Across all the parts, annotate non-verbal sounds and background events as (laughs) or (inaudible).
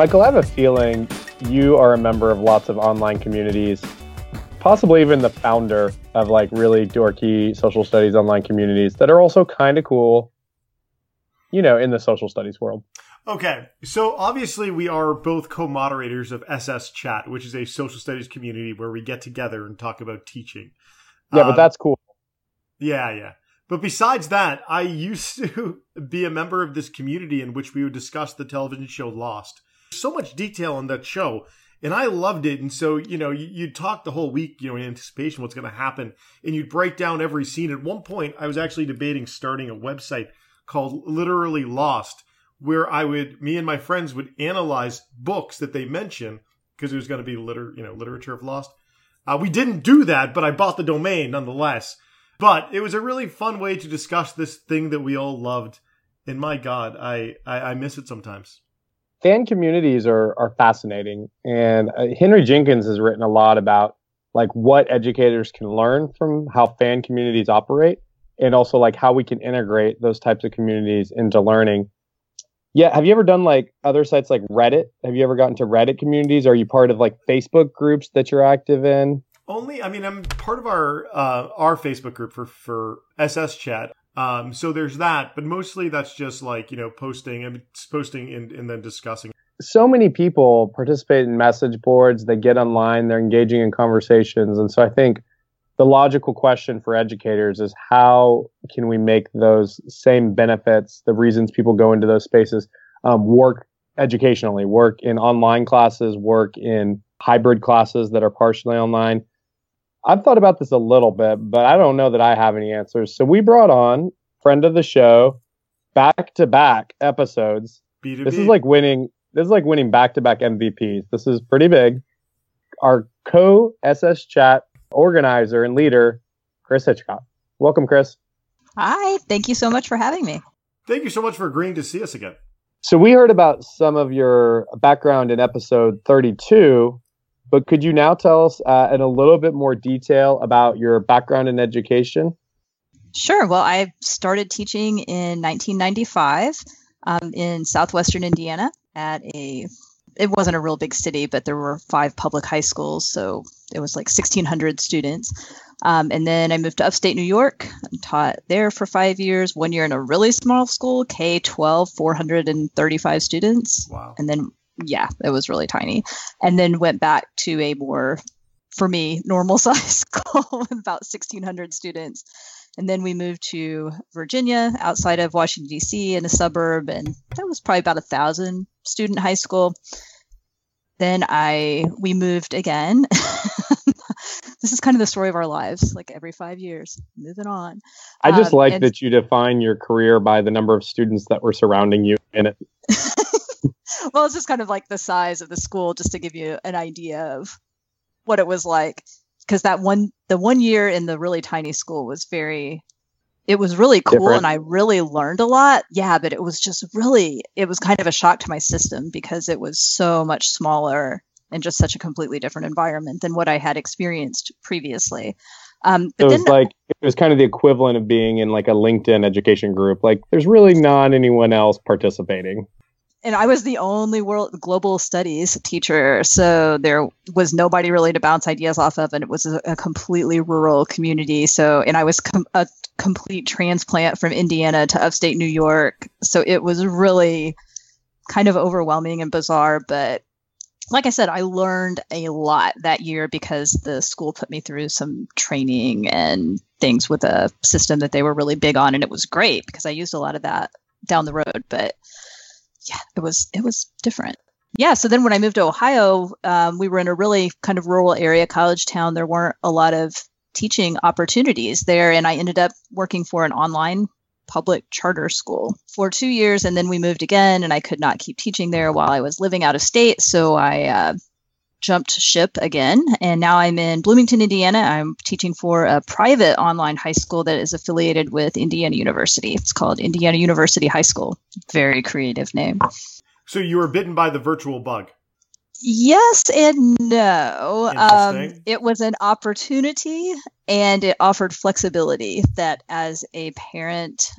Michael, I have a feeling you are a member of lots of online communities, possibly even the founder of like really dorky social studies online communities that are also kind of cool, you know, in the social studies world. Okay, so obviously we are both co-moderators of SS Chat, which is a social studies community where we get together and talk about teaching. Yeah, um, but that's cool. Yeah, yeah. But besides that, I used to (laughs) be a member of this community in which we would discuss the television show Lost so much detail on that show and I loved it. And so, you know, you, you'd talk the whole week, you know, in anticipation what's going to happen, and you'd break down every scene. At one point, I was actually debating starting a website called Literally Lost, where I would, me and my friends would analyze books that they mention because it was going to be liter, you know, literature of Lost. Uh, we didn't do that, but I bought the domain nonetheless. But it was a really fun way to discuss this thing that we all loved. And my God, I, I, I miss it sometimes fan communities are are fascinating, and uh, Henry Jenkins has written a lot about like what educators can learn from how fan communities operate, and also like how we can integrate those types of communities into learning. Yeah, have you ever done like other sites like Reddit? Have you ever gotten to Reddit communities? Are you part of like Facebook groups that you're active in? Only, I mean, I'm part of our uh, our Facebook group for for SS Chat. Um, so there's that, but mostly that's just like you know posting and posting and, and then discussing. So many people participate in message boards. They get online. They're engaging in conversations, and so I think the logical question for educators is how can we make those same benefits, the reasons people go into those spaces, um, work educationally, work in online classes, work in hybrid classes that are partially online. I've thought about this a little bit, but I don't know that I have any answers. So we brought on friend of the show, back to back episodes. B2B. This is like winning. This is like winning back to back MVPs. This is pretty big. Our co SS chat organizer and leader, Chris Hitchcock. Welcome, Chris. Hi. Thank you so much for having me. Thank you so much for agreeing to see us again. So we heard about some of your background in episode 32 but could you now tell us uh, in a little bit more detail about your background in education? Sure. Well, I started teaching in 1995 um, in southwestern Indiana at a. It wasn't a real big city, but there were five public high schools, so it was like 1,600 students. Um, and then I moved to upstate New York. I taught there for five years. One year in a really small school, K 12, 435 students. Wow. And then yeah, it was really tiny. And then went back to a more, for me, normal (laughs) size school with about 1,600 students. And then we moved to Virginia, outside of Washington, D.C., in a suburb, and that was probably about a thousand student high school. Then I we moved again. (laughs) this is kind of the story of our lives, like every five years, moving on. I just um, like and, that you define your career by the number of students that were surrounding you in it. (laughs) (laughs) well, it's just kind of like the size of the school, just to give you an idea of what it was like. Because that one, the one year in the really tiny school was very, it was really cool, Different. and I really learned a lot. Yeah, but it was just really, it was kind of a shock to my system because it was so much smaller and just such a completely different environment than what I had experienced previously. Um, it was then, like it was kind of the equivalent of being in like a LinkedIn education group. Like, there's really not anyone else participating and I was the only world global studies teacher, so there was nobody really to bounce ideas off of, and it was a, a completely rural community. So, and I was com- a complete transplant from Indiana to upstate New York, so it was really kind of overwhelming and bizarre. But like I said, I learned a lot that year because the school put me through some training and things with a system that they were really big on, and it was great because I used a lot of that down the road, but yeah, it was it was different. Yeah. So then when I moved to Ohio, um, we were in a really kind of rural area, college town. There weren't a lot of teaching opportunities there, and I ended up working for an online public charter school for two years, and then we moved again, and I could not keep teaching there while I was living out of state, so I uh, jumped ship again, and now I'm in Bloomington, Indiana. I'm teaching for a private online high school that is affiliated with Indiana University. It's called Indiana University High School. Very creative name. So you were bitten by the virtual bug. Yes and no. Um, it was an opportunity and it offered flexibility that as a parent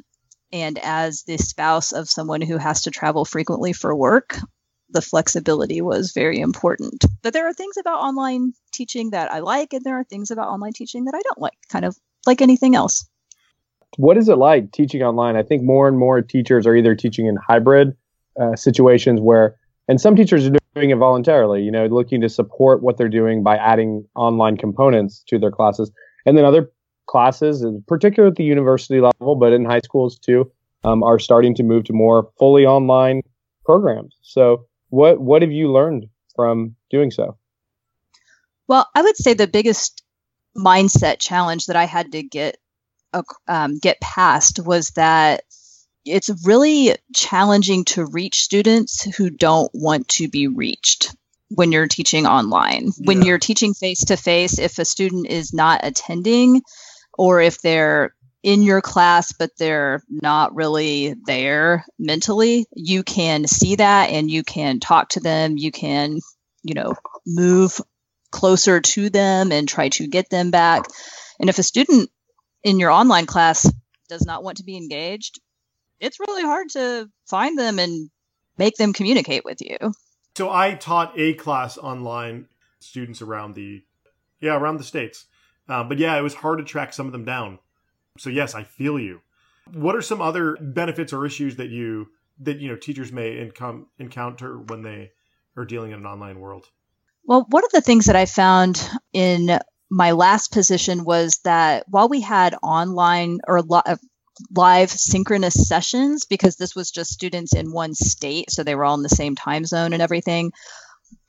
and as the spouse of someone who has to travel frequently for work, the flexibility was very important. But there are things about online teaching that I like, and there are things about online teaching that I don't like, kind of like anything else. What is it like teaching online? I think more and more teachers are either teaching in hybrid uh, situations where, and some teachers are doing it voluntarily, you know, looking to support what they're doing by adding online components to their classes. And then other classes, particularly at the university level, but in high schools too, um, are starting to move to more fully online programs. So what what have you learned from doing so? Well, I would say the biggest mindset challenge that I had to get um, get past was that it's really challenging to reach students who don't want to be reached when you're teaching online. Yeah. When you're teaching face to face, if a student is not attending or if they're in your class, but they're not really there mentally, you can see that and you can talk to them. You can, you know, move closer to them and try to get them back. And if a student in your online class does not want to be engaged, it's really hard to find them and make them communicate with you. So I taught a class online students around the yeah around the states, uh, but yeah, it was hard to track some of them down. So yes, I feel you. What are some other benefits or issues that you that you know teachers may income, encounter when they are dealing in an online world? Well, one of the things that I found in my last position was that while we had online or li- uh, live synchronous sessions, because this was just students in one state, so they were all in the same time zone and everything,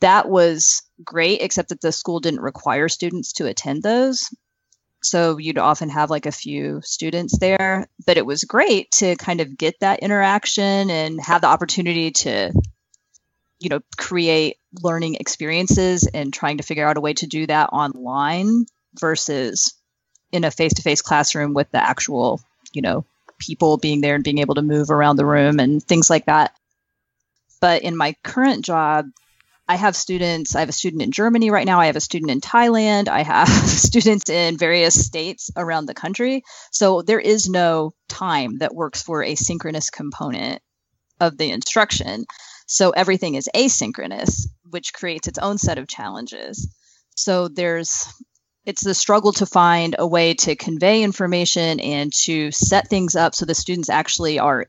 that was great, except that the school didn't require students to attend those so you'd often have like a few students there but it was great to kind of get that interaction and have the opportunity to you know create learning experiences and trying to figure out a way to do that online versus in a face-to-face classroom with the actual you know people being there and being able to move around the room and things like that. But in my current job I have students, I have a student in Germany right now, I have a student in Thailand, I have (laughs) students in various states around the country. So there is no time that works for a synchronous component of the instruction. So everything is asynchronous, which creates its own set of challenges. So there's it's the struggle to find a way to convey information and to set things up so the students actually are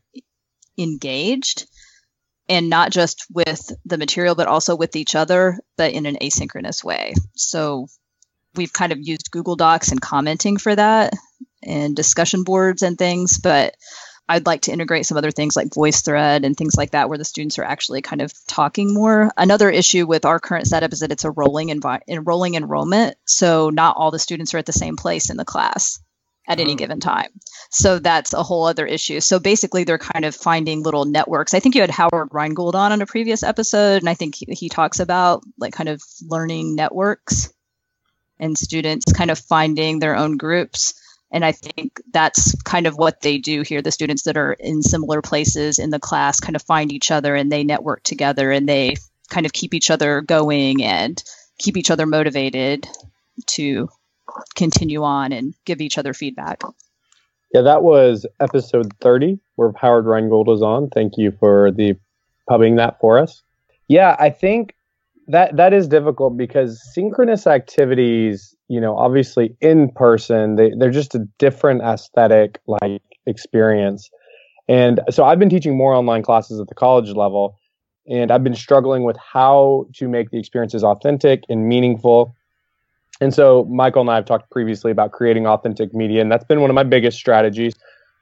engaged and not just with the material, but also with each other, but in an asynchronous way. So we've kind of used Google Docs and commenting for that and discussion boards and things, but I'd like to integrate some other things like VoiceThread and things like that where the students are actually kind of talking more. Another issue with our current setup is that it's a rolling envi- enrollment, so not all the students are at the same place in the class at any oh. given time. So that's a whole other issue. So basically, they're kind of finding little networks. I think you had Howard Rheingold on in a previous episode, and I think he, he talks about like kind of learning networks and students kind of finding their own groups. And I think that's kind of what they do here. The students that are in similar places in the class kind of find each other and they network together and they kind of keep each other going and keep each other motivated to continue on and give each other feedback. Yeah, that was episode 30 where Howard Rheingold was on. Thank you for the pubbing that for us. Yeah, I think that that is difficult because synchronous activities, you know, obviously in person, they, they're just a different aesthetic like experience. And so I've been teaching more online classes at the college level, and I've been struggling with how to make the experiences authentic and meaningful and so Michael and I have talked previously about creating authentic media, and that's been one of my biggest strategies.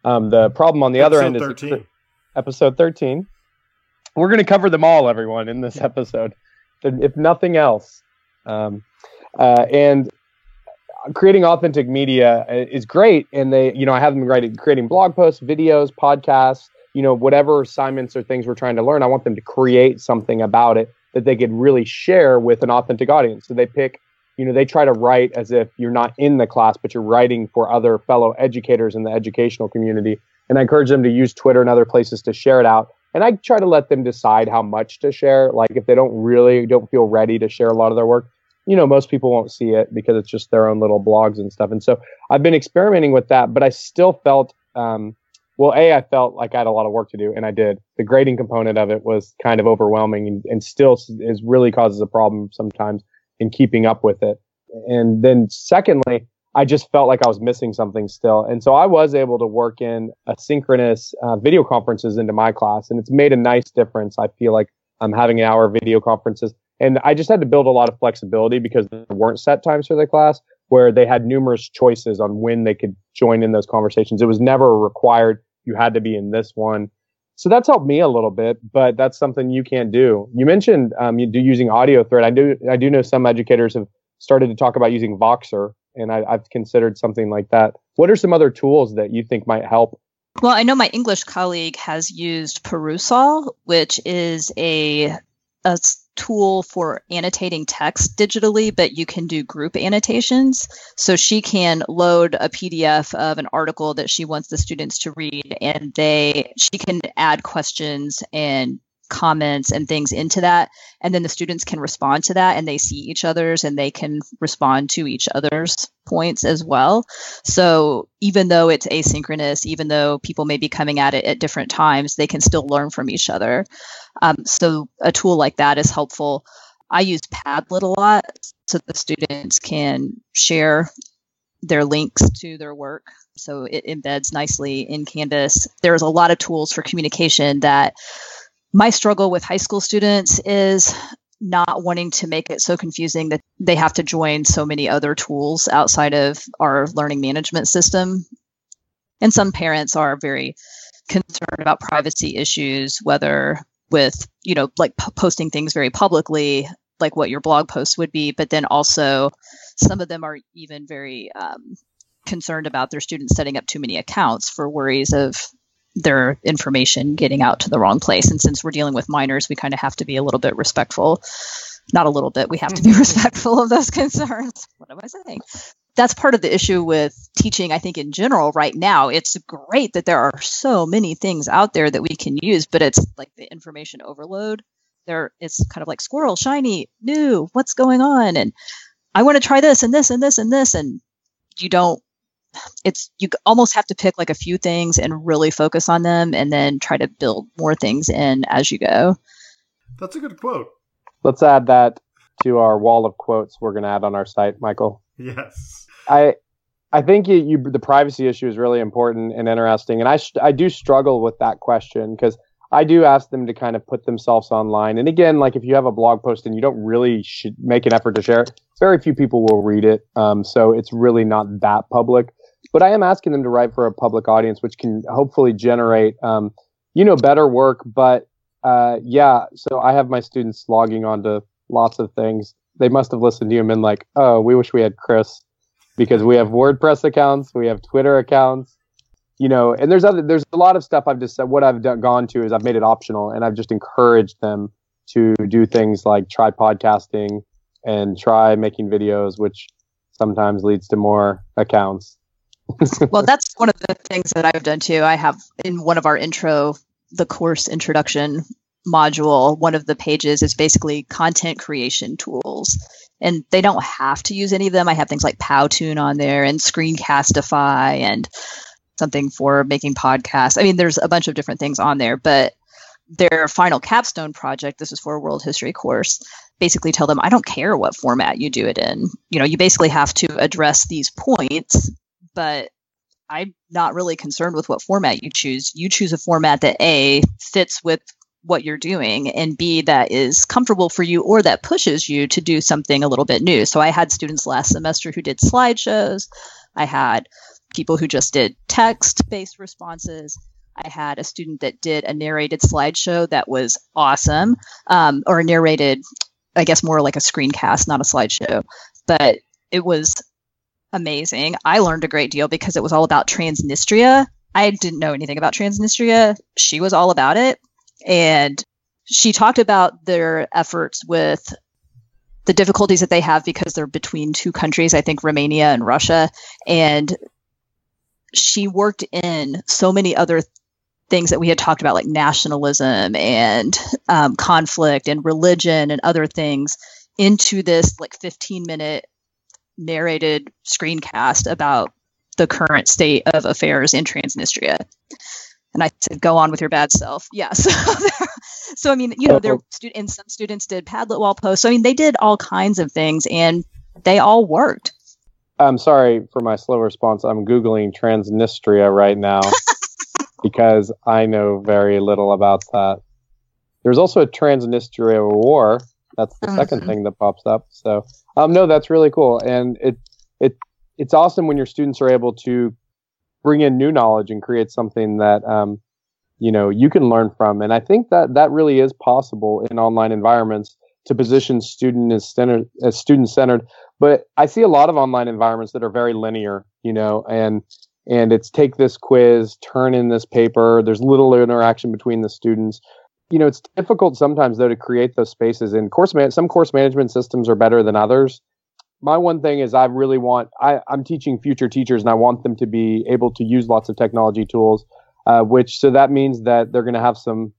Um, the problem on the episode other end 13. is episode 13. We're going to cover them all, everyone, in this (laughs) episode, if nothing else. Um, uh, and creating authentic media is great, and they, you know, I have them writing, creating blog posts, videos, podcasts, you know, whatever assignments or things we're trying to learn. I want them to create something about it that they could really share with an authentic audience. So they pick, you know, they try to write as if you're not in the class, but you're writing for other fellow educators in the educational community. And I encourage them to use Twitter and other places to share it out. And I try to let them decide how much to share. Like if they don't really don't feel ready to share a lot of their work, you know, most people won't see it because it's just their own little blogs and stuff. And so I've been experimenting with that, but I still felt, um, well, A, I felt like I had a lot of work to do, and I did. The grading component of it was kind of overwhelming and, and still is really causes a problem sometimes in keeping up with it. And then secondly, I just felt like I was missing something still. And so I was able to work in asynchronous uh, video conferences into my class, and it's made a nice difference. I feel like I'm having an hour video conferences and I just had to build a lot of flexibility because there weren't set times for the class where they had numerous choices on when they could join in those conversations. It was never required you had to be in this one. So that's helped me a little bit, but that's something you can't do. You mentioned um, you do using audio thread. I do I do know some educators have started to talk about using Voxer, and I, I've considered something like that. What are some other tools that you think might help well, I know my English colleague has used Perusall, which is a a tool for annotating text digitally, but you can do group annotations. So she can load a PDF of an article that she wants the students to read, and they she can add questions and comments and things into that and then the students can respond to that and they see each other's and they can respond to each other's points as well so even though it's asynchronous even though people may be coming at it at different times they can still learn from each other um, so a tool like that is helpful. I use Padlet a lot so the students can share their links to their work. So it embeds nicely in Canvas. There's a lot of tools for communication that my struggle with high school students is not wanting to make it so confusing that they have to join so many other tools outside of our learning management system. And some parents are very concerned about privacy issues, whether with you know like p- posting things very publicly like what your blog post would be but then also some of them are even very um, concerned about their students setting up too many accounts for worries of their information getting out to the wrong place and since we're dealing with minors we kind of have to be a little bit respectful not a little bit we have to be mm-hmm. respectful of those (laughs) concerns what am i saying that's part of the issue with teaching, I think, in general right now. It's great that there are so many things out there that we can use, but it's like the information overload. There, it's kind of like squirrel, shiny, new, what's going on? And I want to try this and this and this and this. And you don't, it's, you almost have to pick like a few things and really focus on them and then try to build more things in as you go. That's a good quote. Let's add that to our wall of quotes we're going to add on our site, Michael. Yes. I I think you, you, the privacy issue is really important and interesting, and I I do struggle with that question because I do ask them to kind of put themselves online. And again, like if you have a blog post and you don't really should make an effort to share it, very few people will read it. Um, so it's really not that public. But I am asking them to write for a public audience, which can hopefully generate, um, you know, better work. But uh, yeah, so I have my students logging onto lots of things. They must have listened to you and been like, "Oh, we wish we had Chris." because we have WordPress accounts, we have Twitter accounts, you know, and there's other there's a lot of stuff I've just said. What I've done, gone to is I've made it optional, and I've just encouraged them to do things like try podcasting and try making videos, which sometimes leads to more accounts. Well, that's (laughs) one of the things that I've done too. I have in one of our intro, the course introduction module, one of the pages is basically content creation tools and they don't have to use any of them. I have things like Powtoon on there and Screencastify and something for making podcasts. I mean, there's a bunch of different things on there, but their final capstone project, this is for a world history course, basically tell them, I don't care what format you do it in. You know, you basically have to address these points, but I'm not really concerned with what format you choose. You choose a format that A fits with what you're doing and B that is comfortable for you or that pushes you to do something a little bit new. So I had students last semester who did slideshows. I had people who just did text based responses. I had a student that did a narrated slideshow that was awesome, um, or a narrated, I guess more like a screencast, not a slideshow, but it was amazing. I learned a great deal because it was all about Transnistria. I didn't know anything about Transnistria. She was all about it. And she talked about their efforts with the difficulties that they have because they're between two countries, I think Romania and Russia. And she worked in so many other things that we had talked about, like nationalism and um, conflict and religion and other things, into this like 15 minute narrated screencast about the current state of affairs in Transnistria. And I said, "Go on with your bad self." (laughs) Yes. so I mean, you know, there and some students did Padlet wall posts. So I mean, they did all kinds of things, and they all worked. I'm sorry for my slow response. I'm googling Transnistria right now (laughs) because I know very little about that. There's also a Transnistria war. That's the mm-hmm. second thing that pops up. So, um, no, that's really cool, and it it it's awesome when your students are able to bring in new knowledge and create something that um, you know you can learn from. And I think that that really is possible in online environments to position student as, center, as student centered. But I see a lot of online environments that are very linear, you know, and and it's take this quiz, turn in this paper. There's little interaction between the students. You know, it's difficult sometimes though to create those spaces. And course man, some course management systems are better than others. My one thing is I really want I, I'm teaching future teachers and I want them to be able to use lots of technology tools, uh, which so that means that they're going to have some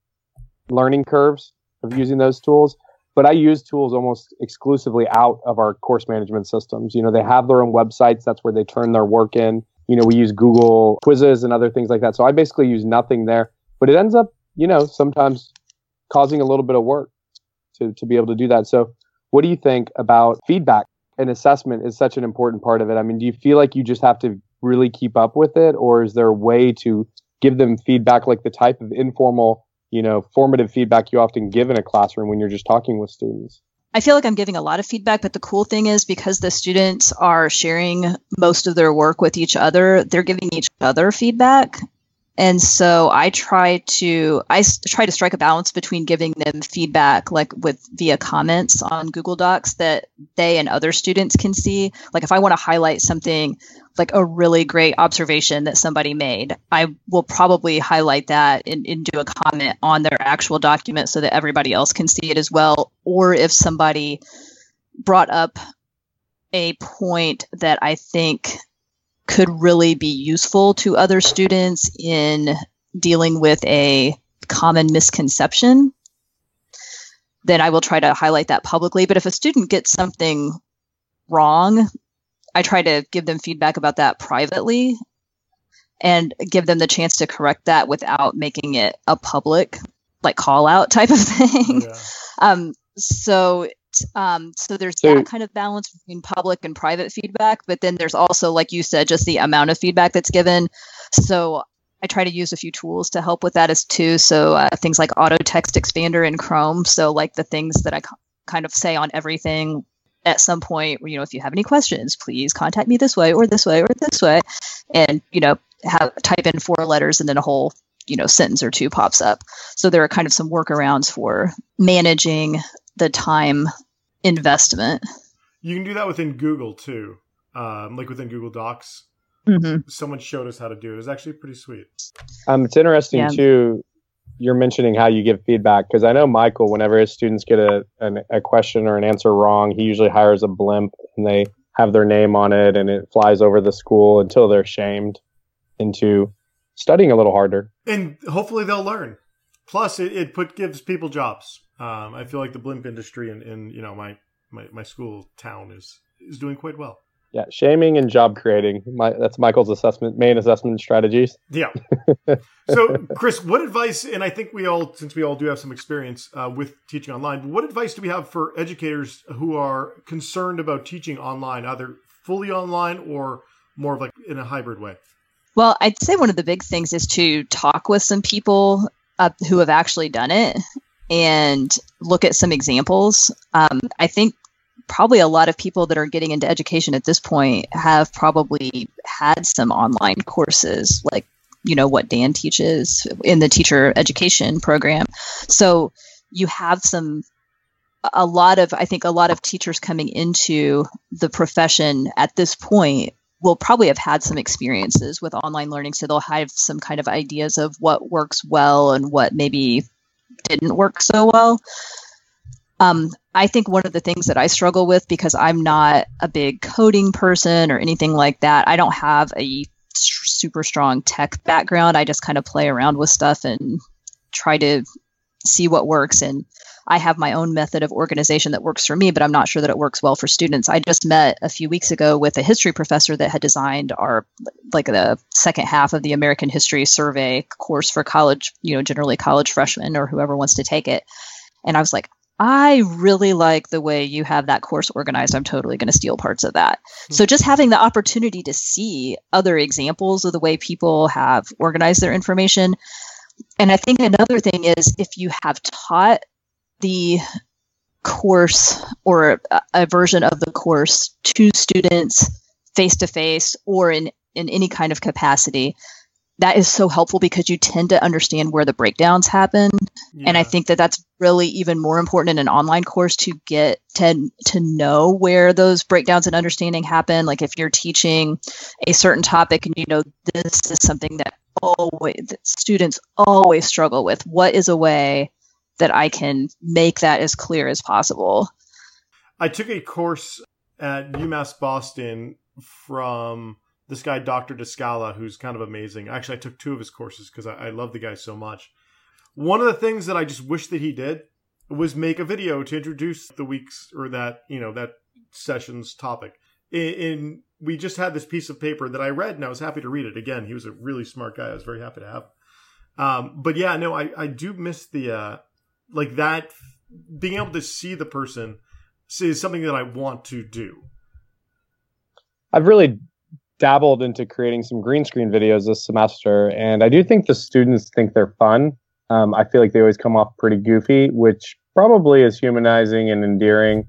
learning curves of using those tools but I use tools almost exclusively out of our course management systems. You know, they have their own websites. That's where they turn their work in you know, we use Google quizzes and other things like that. So I basically use nothing there, but it ends up, you know, sometimes causing a little bit of work to, to be able to do that. So what do you think about feedback and assessment is such an important part of it? I mean, do you feel like you just have to really keep up with it or is there a way to give them feedback like the type of informal, you know, formative feedback you often give in a classroom when you're just talking with students? I feel like I'm giving a lot of feedback, but the cool thing is because the students are sharing most of their work with each other, they're giving each other feedback and so i try to i try to strike a balance between giving them feedback like with via comments on google docs that they and other students can see. Like if i want to highlight something like a really great observation that somebody made i will probably highlight that and, and do a comment on their actual document so that everybody else can see it as well. Or if somebody brought up a point that i think could really be useful to other students in dealing with a common misconception, then I will try to highlight that publicly. But if a student gets something wrong, I try to give them feedback about that privately and give them the chance to correct that without making it a public like call out type of (laughs) thing. Yeah. Um, so um, so there's so, that kind of balance between public and private feedback, but then there's also, like you said, just the amount of feedback that's given. So I try to use a few tools to help with that as too. So uh, things like auto text expander in Chrome. So like the things that I kind of say on everything at some point, you know, if you have any questions, please contact me this way or this way or this way, and you know, have type in four letters and then a whole you know sentence or two pops up. So there are kind of some workarounds for managing the time investment. You can do that within Google too, um, like within Google Docs. Mm-hmm. Someone showed us how to do it. It's actually pretty sweet. Um, it's interesting yeah. too. You're mentioning how you give feedback because I know Michael, whenever his students get a, an, a question or an answer wrong, he usually hires a blimp and they have their name on it and it flies over the school until they're shamed into studying a little harder. And hopefully they'll learn. Plus, it, it put gives people jobs. Um, I feel like the blimp industry in, in you know my, my my school town is is doing quite well. Yeah, shaming and job creating. My, that's Michael's assessment main assessment strategies. Yeah. (laughs) so, Chris, what advice? And I think we all, since we all do have some experience uh, with teaching online, what advice do we have for educators who are concerned about teaching online, either fully online or more of like in a hybrid way? Well, I'd say one of the big things is to talk with some people uh, who have actually done it and look at some examples. Um, I think probably a lot of people that are getting into education at this point have probably had some online courses like you know what Dan teaches in the teacher education program. So you have some a lot of I think a lot of teachers coming into the profession at this point will probably have had some experiences with online learning, so they'll have some kind of ideas of what works well and what maybe didn't work so well. Um, I think one of the things that I struggle with because I'm not a big coding person or anything like that, I don't have a super strong tech background. I just kind of play around with stuff and try to see what works. And I have my own method of organization that works for me, but I'm not sure that it works well for students. I just met a few weeks ago with a history professor that had designed our like the second half of the American History Survey course for college, you know, generally college freshmen or whoever wants to take it. And I was like, I really like the way you have that course organized. I'm totally going to steal parts of that. Mm-hmm. So, just having the opportunity to see other examples of the way people have organized their information. And I think another thing is if you have taught the course or a, a version of the course to students face to face or in, in any kind of capacity, that is so helpful because you tend to understand where the breakdowns happen. Yeah. and i think that that's really even more important in an online course to get to to know where those breakdowns and understanding happen. Like if you're teaching a certain topic and you know this is something that always that students always struggle with what is a way that i can make that as clear as possible i took a course at umass boston from this guy, Dr. Descala, who's kind of amazing. Actually, I took two of his courses because I, I love the guy so much. One of the things that I just wish that he did was make a video to introduce the week's or that, you know, that session's topic. In we just had this piece of paper that I read and I was happy to read it. Again, he was a really smart guy. I was very happy to have. Um, but yeah, no, I, I do miss the uh, like that being able to see the person is something that I want to do. I've really dabbled into creating some green screen videos this semester, and I do think the students think they're fun. Um, I feel like they always come off pretty goofy, which probably is humanizing and endearing,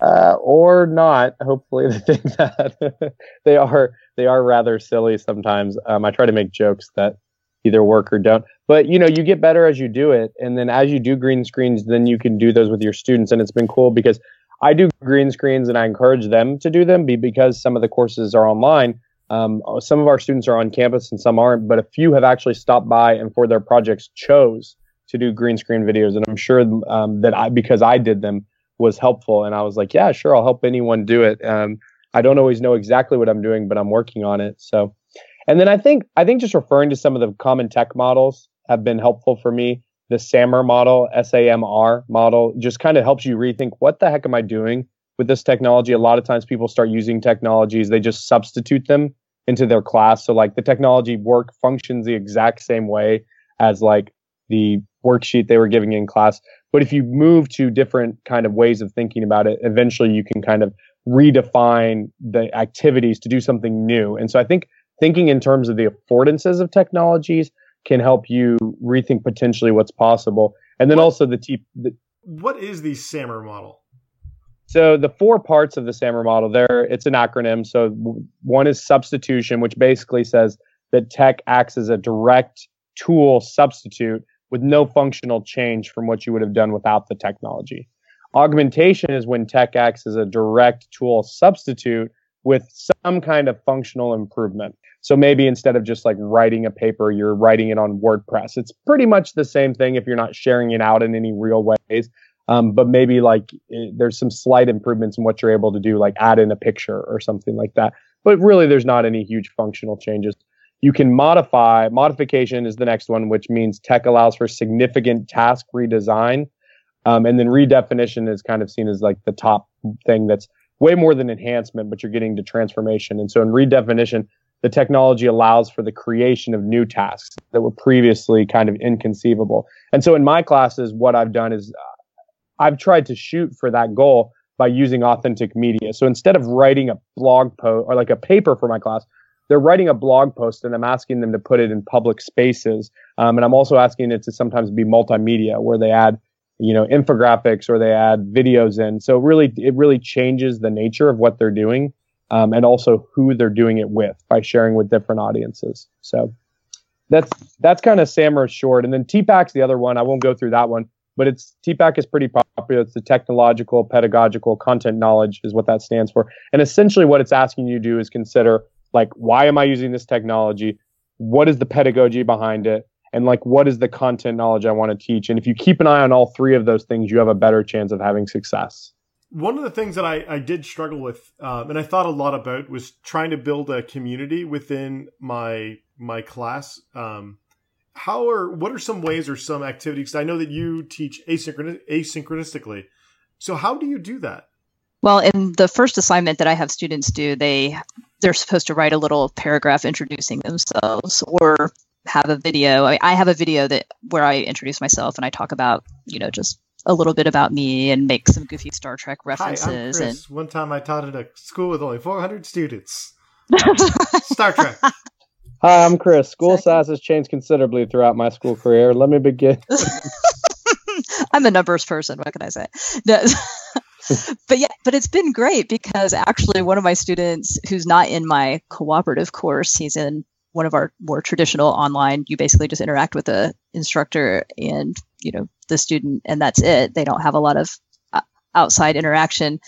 uh, or not. Hopefully, (laughs) they think that (laughs) they are they are rather silly sometimes. Um, I try to make jokes that either work or don't. But you know, you get better as you do it, and then as you do green screens, then you can do those with your students, and it's been cool because I do green screens and I encourage them to do them because some of the courses are online. Um, some of our students are on campus and some aren't, but a few have actually stopped by and for their projects chose to do green screen videos. And I'm sure um, that I, because I did them, was helpful. And I was like, yeah, sure, I'll help anyone do it. Um, I don't always know exactly what I'm doing, but I'm working on it. So, and then I think I think just referring to some of the common tech models have been helpful for me the SAMR model, S-A-M-R model, just kind of helps you rethink what the heck am I doing with this technology? A lot of times people start using technologies, they just substitute them into their class. So like the technology work functions the exact same way as like the worksheet they were giving in class. But if you move to different kind of ways of thinking about it, eventually you can kind of redefine the activities to do something new. And so I think thinking in terms of the affordances of technologies can help you rethink potentially what's possible. And then what, also the, T. The, what is the SAMR model? So the four parts of the SAMR model there, it's an acronym. So one is substitution, which basically says that tech acts as a direct tool substitute with no functional change from what you would have done without the technology. Augmentation is when tech acts as a direct tool substitute with some kind of functional improvement. So maybe instead of just like writing a paper, you're writing it on WordPress. It's pretty much the same thing if you're not sharing it out in any real ways. Um, but maybe like it, there's some slight improvements in what you're able to do, like add in a picture or something like that. But really, there's not any huge functional changes. You can modify, modification is the next one, which means tech allows for significant task redesign. Um, and then redefinition is kind of seen as like the top thing that's way more than enhancement, but you're getting to transformation. And so in redefinition, the technology allows for the creation of new tasks that were previously kind of inconceivable. And so in my classes, what I've done is uh, I've tried to shoot for that goal by using authentic media. So instead of writing a blog post or like a paper for my class, they're writing a blog post and I'm asking them to put it in public spaces. Um, and I'm also asking it to sometimes be multimedia where they add, you know, infographics or they add videos in. So really, it really changes the nature of what they're doing um, and also who they're doing it with by sharing with different audiences. So that's that's kind of SAMR short. And then TPACK's the other one. I won't go through that one, but it's TPACK is pretty popular. It's the technological, pedagogical content knowledge is what that stands for. And essentially what it's asking you to do is consider like why am I using this technology? What is the pedagogy behind it? And like what is the content knowledge I want to teach? And if you keep an eye on all three of those things, you have a better chance of having success. One of the things that I, I did struggle with, um, and I thought a lot about, was trying to build a community within my my class. Um, how are what are some ways or some activities? I know that you teach asynchronous, asynchronistically. So how do you do that? Well, in the first assignment that I have students do, they they're supposed to write a little paragraph introducing themselves or have a video. I, I have a video that where I introduce myself and I talk about, you know, just a little bit about me and make some goofy Star Trek references. Hi, I'm Chris. And one time I taught at a school with only 400 students. (laughs) Star Trek. Hi, I'm Chris. School exactly. size has changed considerably throughout my school career. Let me begin. (laughs) I'm a numbers person. What can I say? No. (laughs) but yeah, but it's been great because actually one of my students who's not in my cooperative course, he's in one of our more traditional online. You basically just interact with the instructor and you know the student, and that's it. They don't have a lot of uh, outside interaction.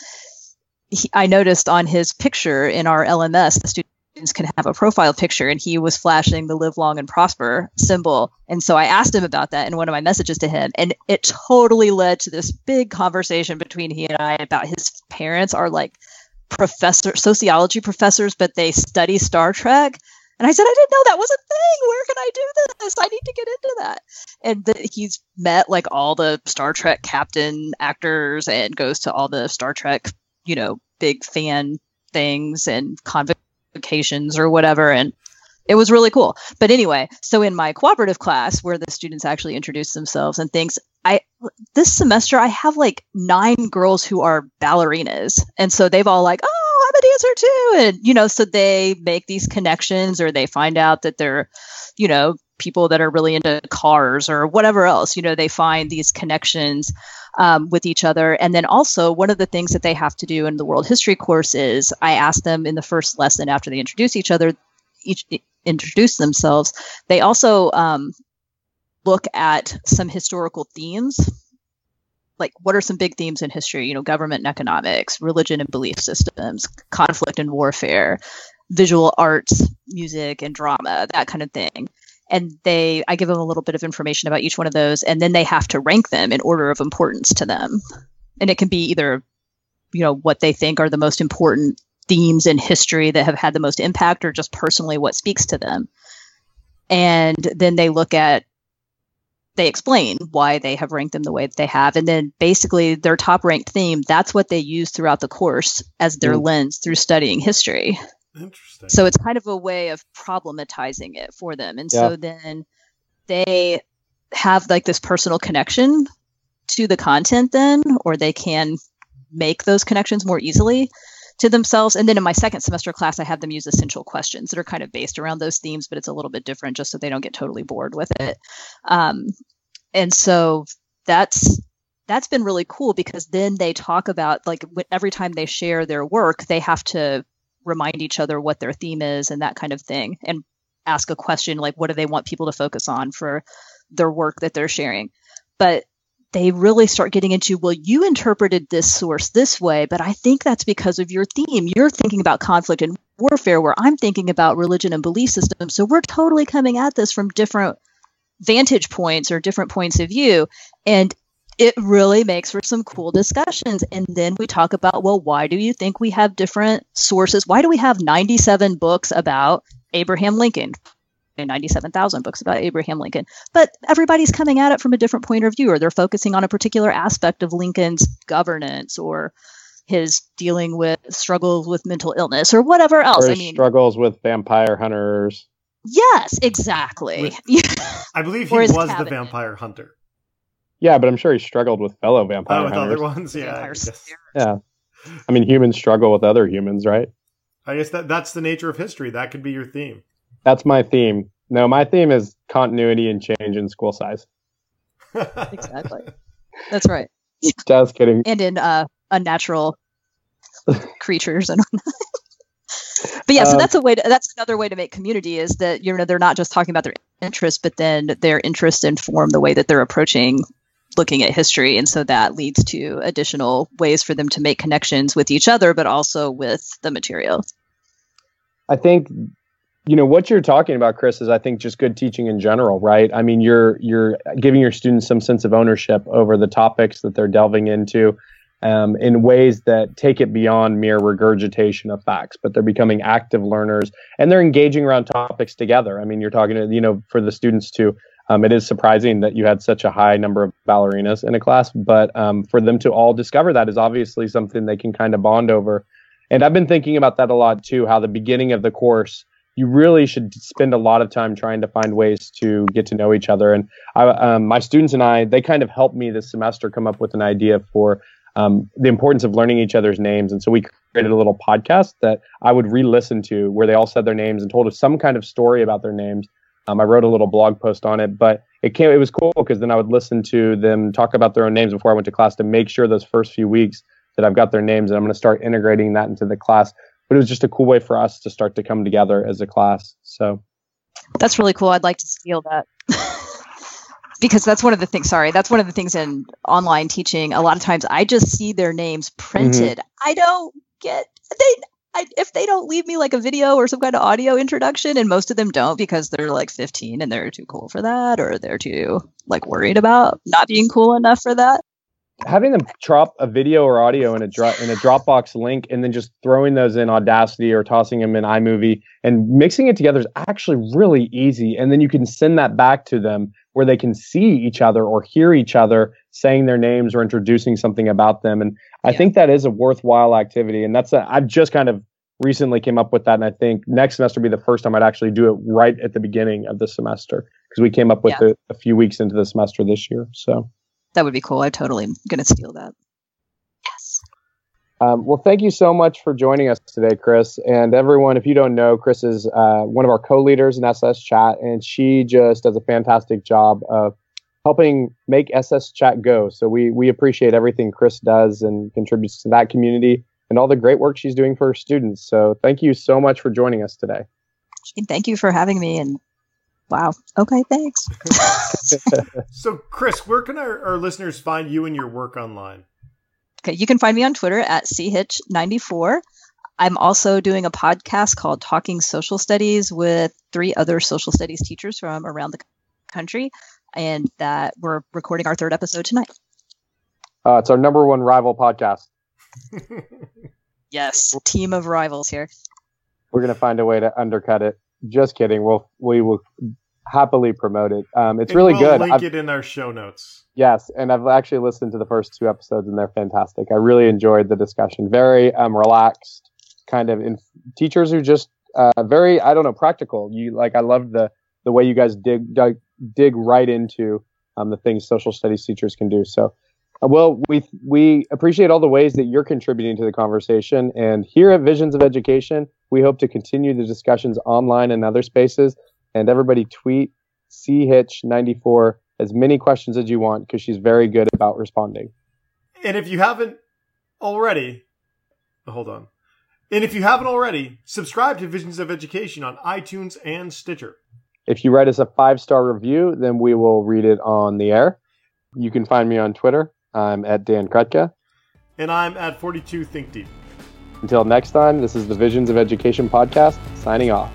He, I noticed on his picture in our LMS, the student can have a profile picture and he was flashing the live long and prosper symbol and so i asked him about that in one of my messages to him and it totally led to this big conversation between he and i about his parents are like professor sociology professors but they study star trek and I said, I didn't know that was a thing. Where can I do this? I need to get into that. And that he's met like all the Star Trek captain actors and goes to all the Star Trek, you know, big fan things and convocations or whatever. And it was really cool. But anyway, so in my cooperative class where the students actually introduce themselves and things, I this semester I have like nine girls who are ballerinas. And so they've all like, oh, A dancer too. And you know, so they make these connections or they find out that they're, you know, people that are really into cars or whatever else. You know, they find these connections um, with each other. And then also, one of the things that they have to do in the world history course is I ask them in the first lesson after they introduce each other, each introduce themselves. They also um, look at some historical themes. Like, what are some big themes in history? You know, government and economics, religion and belief systems, conflict and warfare, visual arts, music and drama, that kind of thing. And they i give them a little bit of information about each one of those and then they have to rank them in order of importance to them. And it can be either you know what they think are the most important themes in history that have had the most impact or just personally what speaks to them. And then they look at they explain why they have ranked them the way that they have and then basically their top ranked theme that's what they use throughout the course as their mm. lens through studying history Interesting. So it's kind of a way of problematizing it for them. And yeah. so then they have like this personal connection to the content then, or they can make those connections more easily to themselves. And then in my second semester class, I have them use essential questions that are kind of based around those themes, but it's a little bit different just so they don't get totally bored with it. Um, and so that's that's been really cool because then they talk about like every time they share their work, they have to remind each other what their theme is and that kind of thing and ask a question like what do they want people to focus on for their work that they're sharing but they really start getting into well you interpreted this source this way but i think that's because of your theme you're thinking about conflict and warfare where i'm thinking about religion and belief systems so we're totally coming at this from different vantage points or different points of view and it really makes for some cool discussions. And then we talk about, well, why do you think we have different sources? Why do we have 97 books about Abraham Lincoln? 97,000 books about Abraham Lincoln. But everybody's coming at it from a different point of view, or they're focusing on a particular aspect of Lincoln's governance or his dealing with struggles with mental illness or whatever else. Or I mean, struggles with vampire hunters. Yes, exactly. With, (laughs) I believe he was the vampire hunter. Yeah, but I'm sure he struggled with fellow oh, vampire oh, with hunters. other ones. Yeah, yeah. I mean, humans struggle with other humans, right? I guess that that's the nature of history. That could be your theme. That's my theme. No, my theme is continuity and change in school size. (laughs) exactly. That's right. Just kidding. And in uh, unnatural (laughs) creatures and. (laughs) but yeah, so um, that's a way. To, that's another way to make community is that you know they're not just talking about their interests, but then their interests inform the way that they're approaching looking at history. And so that leads to additional ways for them to make connections with each other, but also with the material. I think you know what you're talking about chris is i think just good teaching in general right? I mean you're you're giving your students some sense of ownership over the topics that they're delving into um, in ways that take it beyond mere regurgitation of facts but they're becoming active learners and they're engaging around topics together. I mean you're talking to you know for the students to um, it is surprising that you had such a high number of ballerinas in a class but um, for them to all discover that is obviously something they can kind of bond over. And i've been thinking about that a lot too how the beginning of the course you really should spend a lot of time trying to find ways to get to know each other. And I, um, my students and I, they kind of helped me this semester come up with an idea for um, the importance of learning each other's names. And so we created a little podcast that I would re-listen to, where they all said their names and told us some kind of story about their names. Um, I wrote a little blog post on it, but it came. It was cool because then I would listen to them talk about their own names before I went to class to make sure those first few weeks that I've got their names, and I'm going to start integrating that into the class but it was just a cool way for us to start to come together as a class. So that's really cool. I'd like to steal that. (laughs) because that's one of the things sorry that's one of the things in online teaching a lot of times i just see their names printed mm-hmm. i don't get they I, if they don't leave me like a video or some kind of audio introduction and most of them don't because they're like 15 and they're too cool for that or they're too like worried about not being cool enough for that having them drop a video or audio in a drop in a Dropbox link and then just throwing those in Audacity or tossing them in iMovie and mixing it together is actually really easy. And then you can send that back to them where they can see each other or hear each other saying their names or introducing something about them. And I think that is a worthwhile activity. And that's a, I've just kind of recently came up with that. And I think next semester will be the first time I'd actually do it right at the beginning of the semester because we came up with yeah. it a few weeks into the semester this year. So that would be cool. I'm totally going to steal that. Yes. Um, well, thank you so much for joining us today, Chris. And everyone, if you don't know, Chris is uh, one of our co-leaders in SS Chat, and she just does a fantastic job of helping make SS Chat go. So we we appreciate everything Chris does and contributes to that community and all the great work she's doing for her students. So thank you so much for joining us today. Thank you for having me and Wow. Okay, thanks. (laughs) so, Chris, where can our, our listeners find you and your work online? Okay, you can find me on Twitter at chitch94. I'm also doing a podcast called Talking Social Studies with three other social studies teachers from around the country, and that we're recording our third episode tonight. Uh, it's our number one rival podcast. (laughs) yes, team of rivals here. We're going to find a way to undercut it. Just kidding. We'll we will happily promote it. Um, it's and really we'll good. Link I've, it in our show notes. Yes, and I've actually listened to the first two episodes, and they're fantastic. I really enjoyed the discussion. Very um, relaxed, kind of in, teachers who just uh, very I don't know practical. You like I loved the the way you guys dig dig, dig right into um, the things social studies teachers can do. So. Uh, well, we we appreciate all the ways that you're contributing to the conversation, and here at Visions of Education, we hope to continue the discussions online and other spaces and everybody tweet chitch94 as many questions as you want because she's very good about responding. And if you haven't already, oh, hold on. And if you haven't already, subscribe to Visions of Education on iTunes and Stitcher. If you write us a five star review, then we will read it on the air. You can find me on Twitter. I'm at Dan Krutka. And I'm at 42 Think Deep. Until next time, this is the Visions of Education podcast, signing off.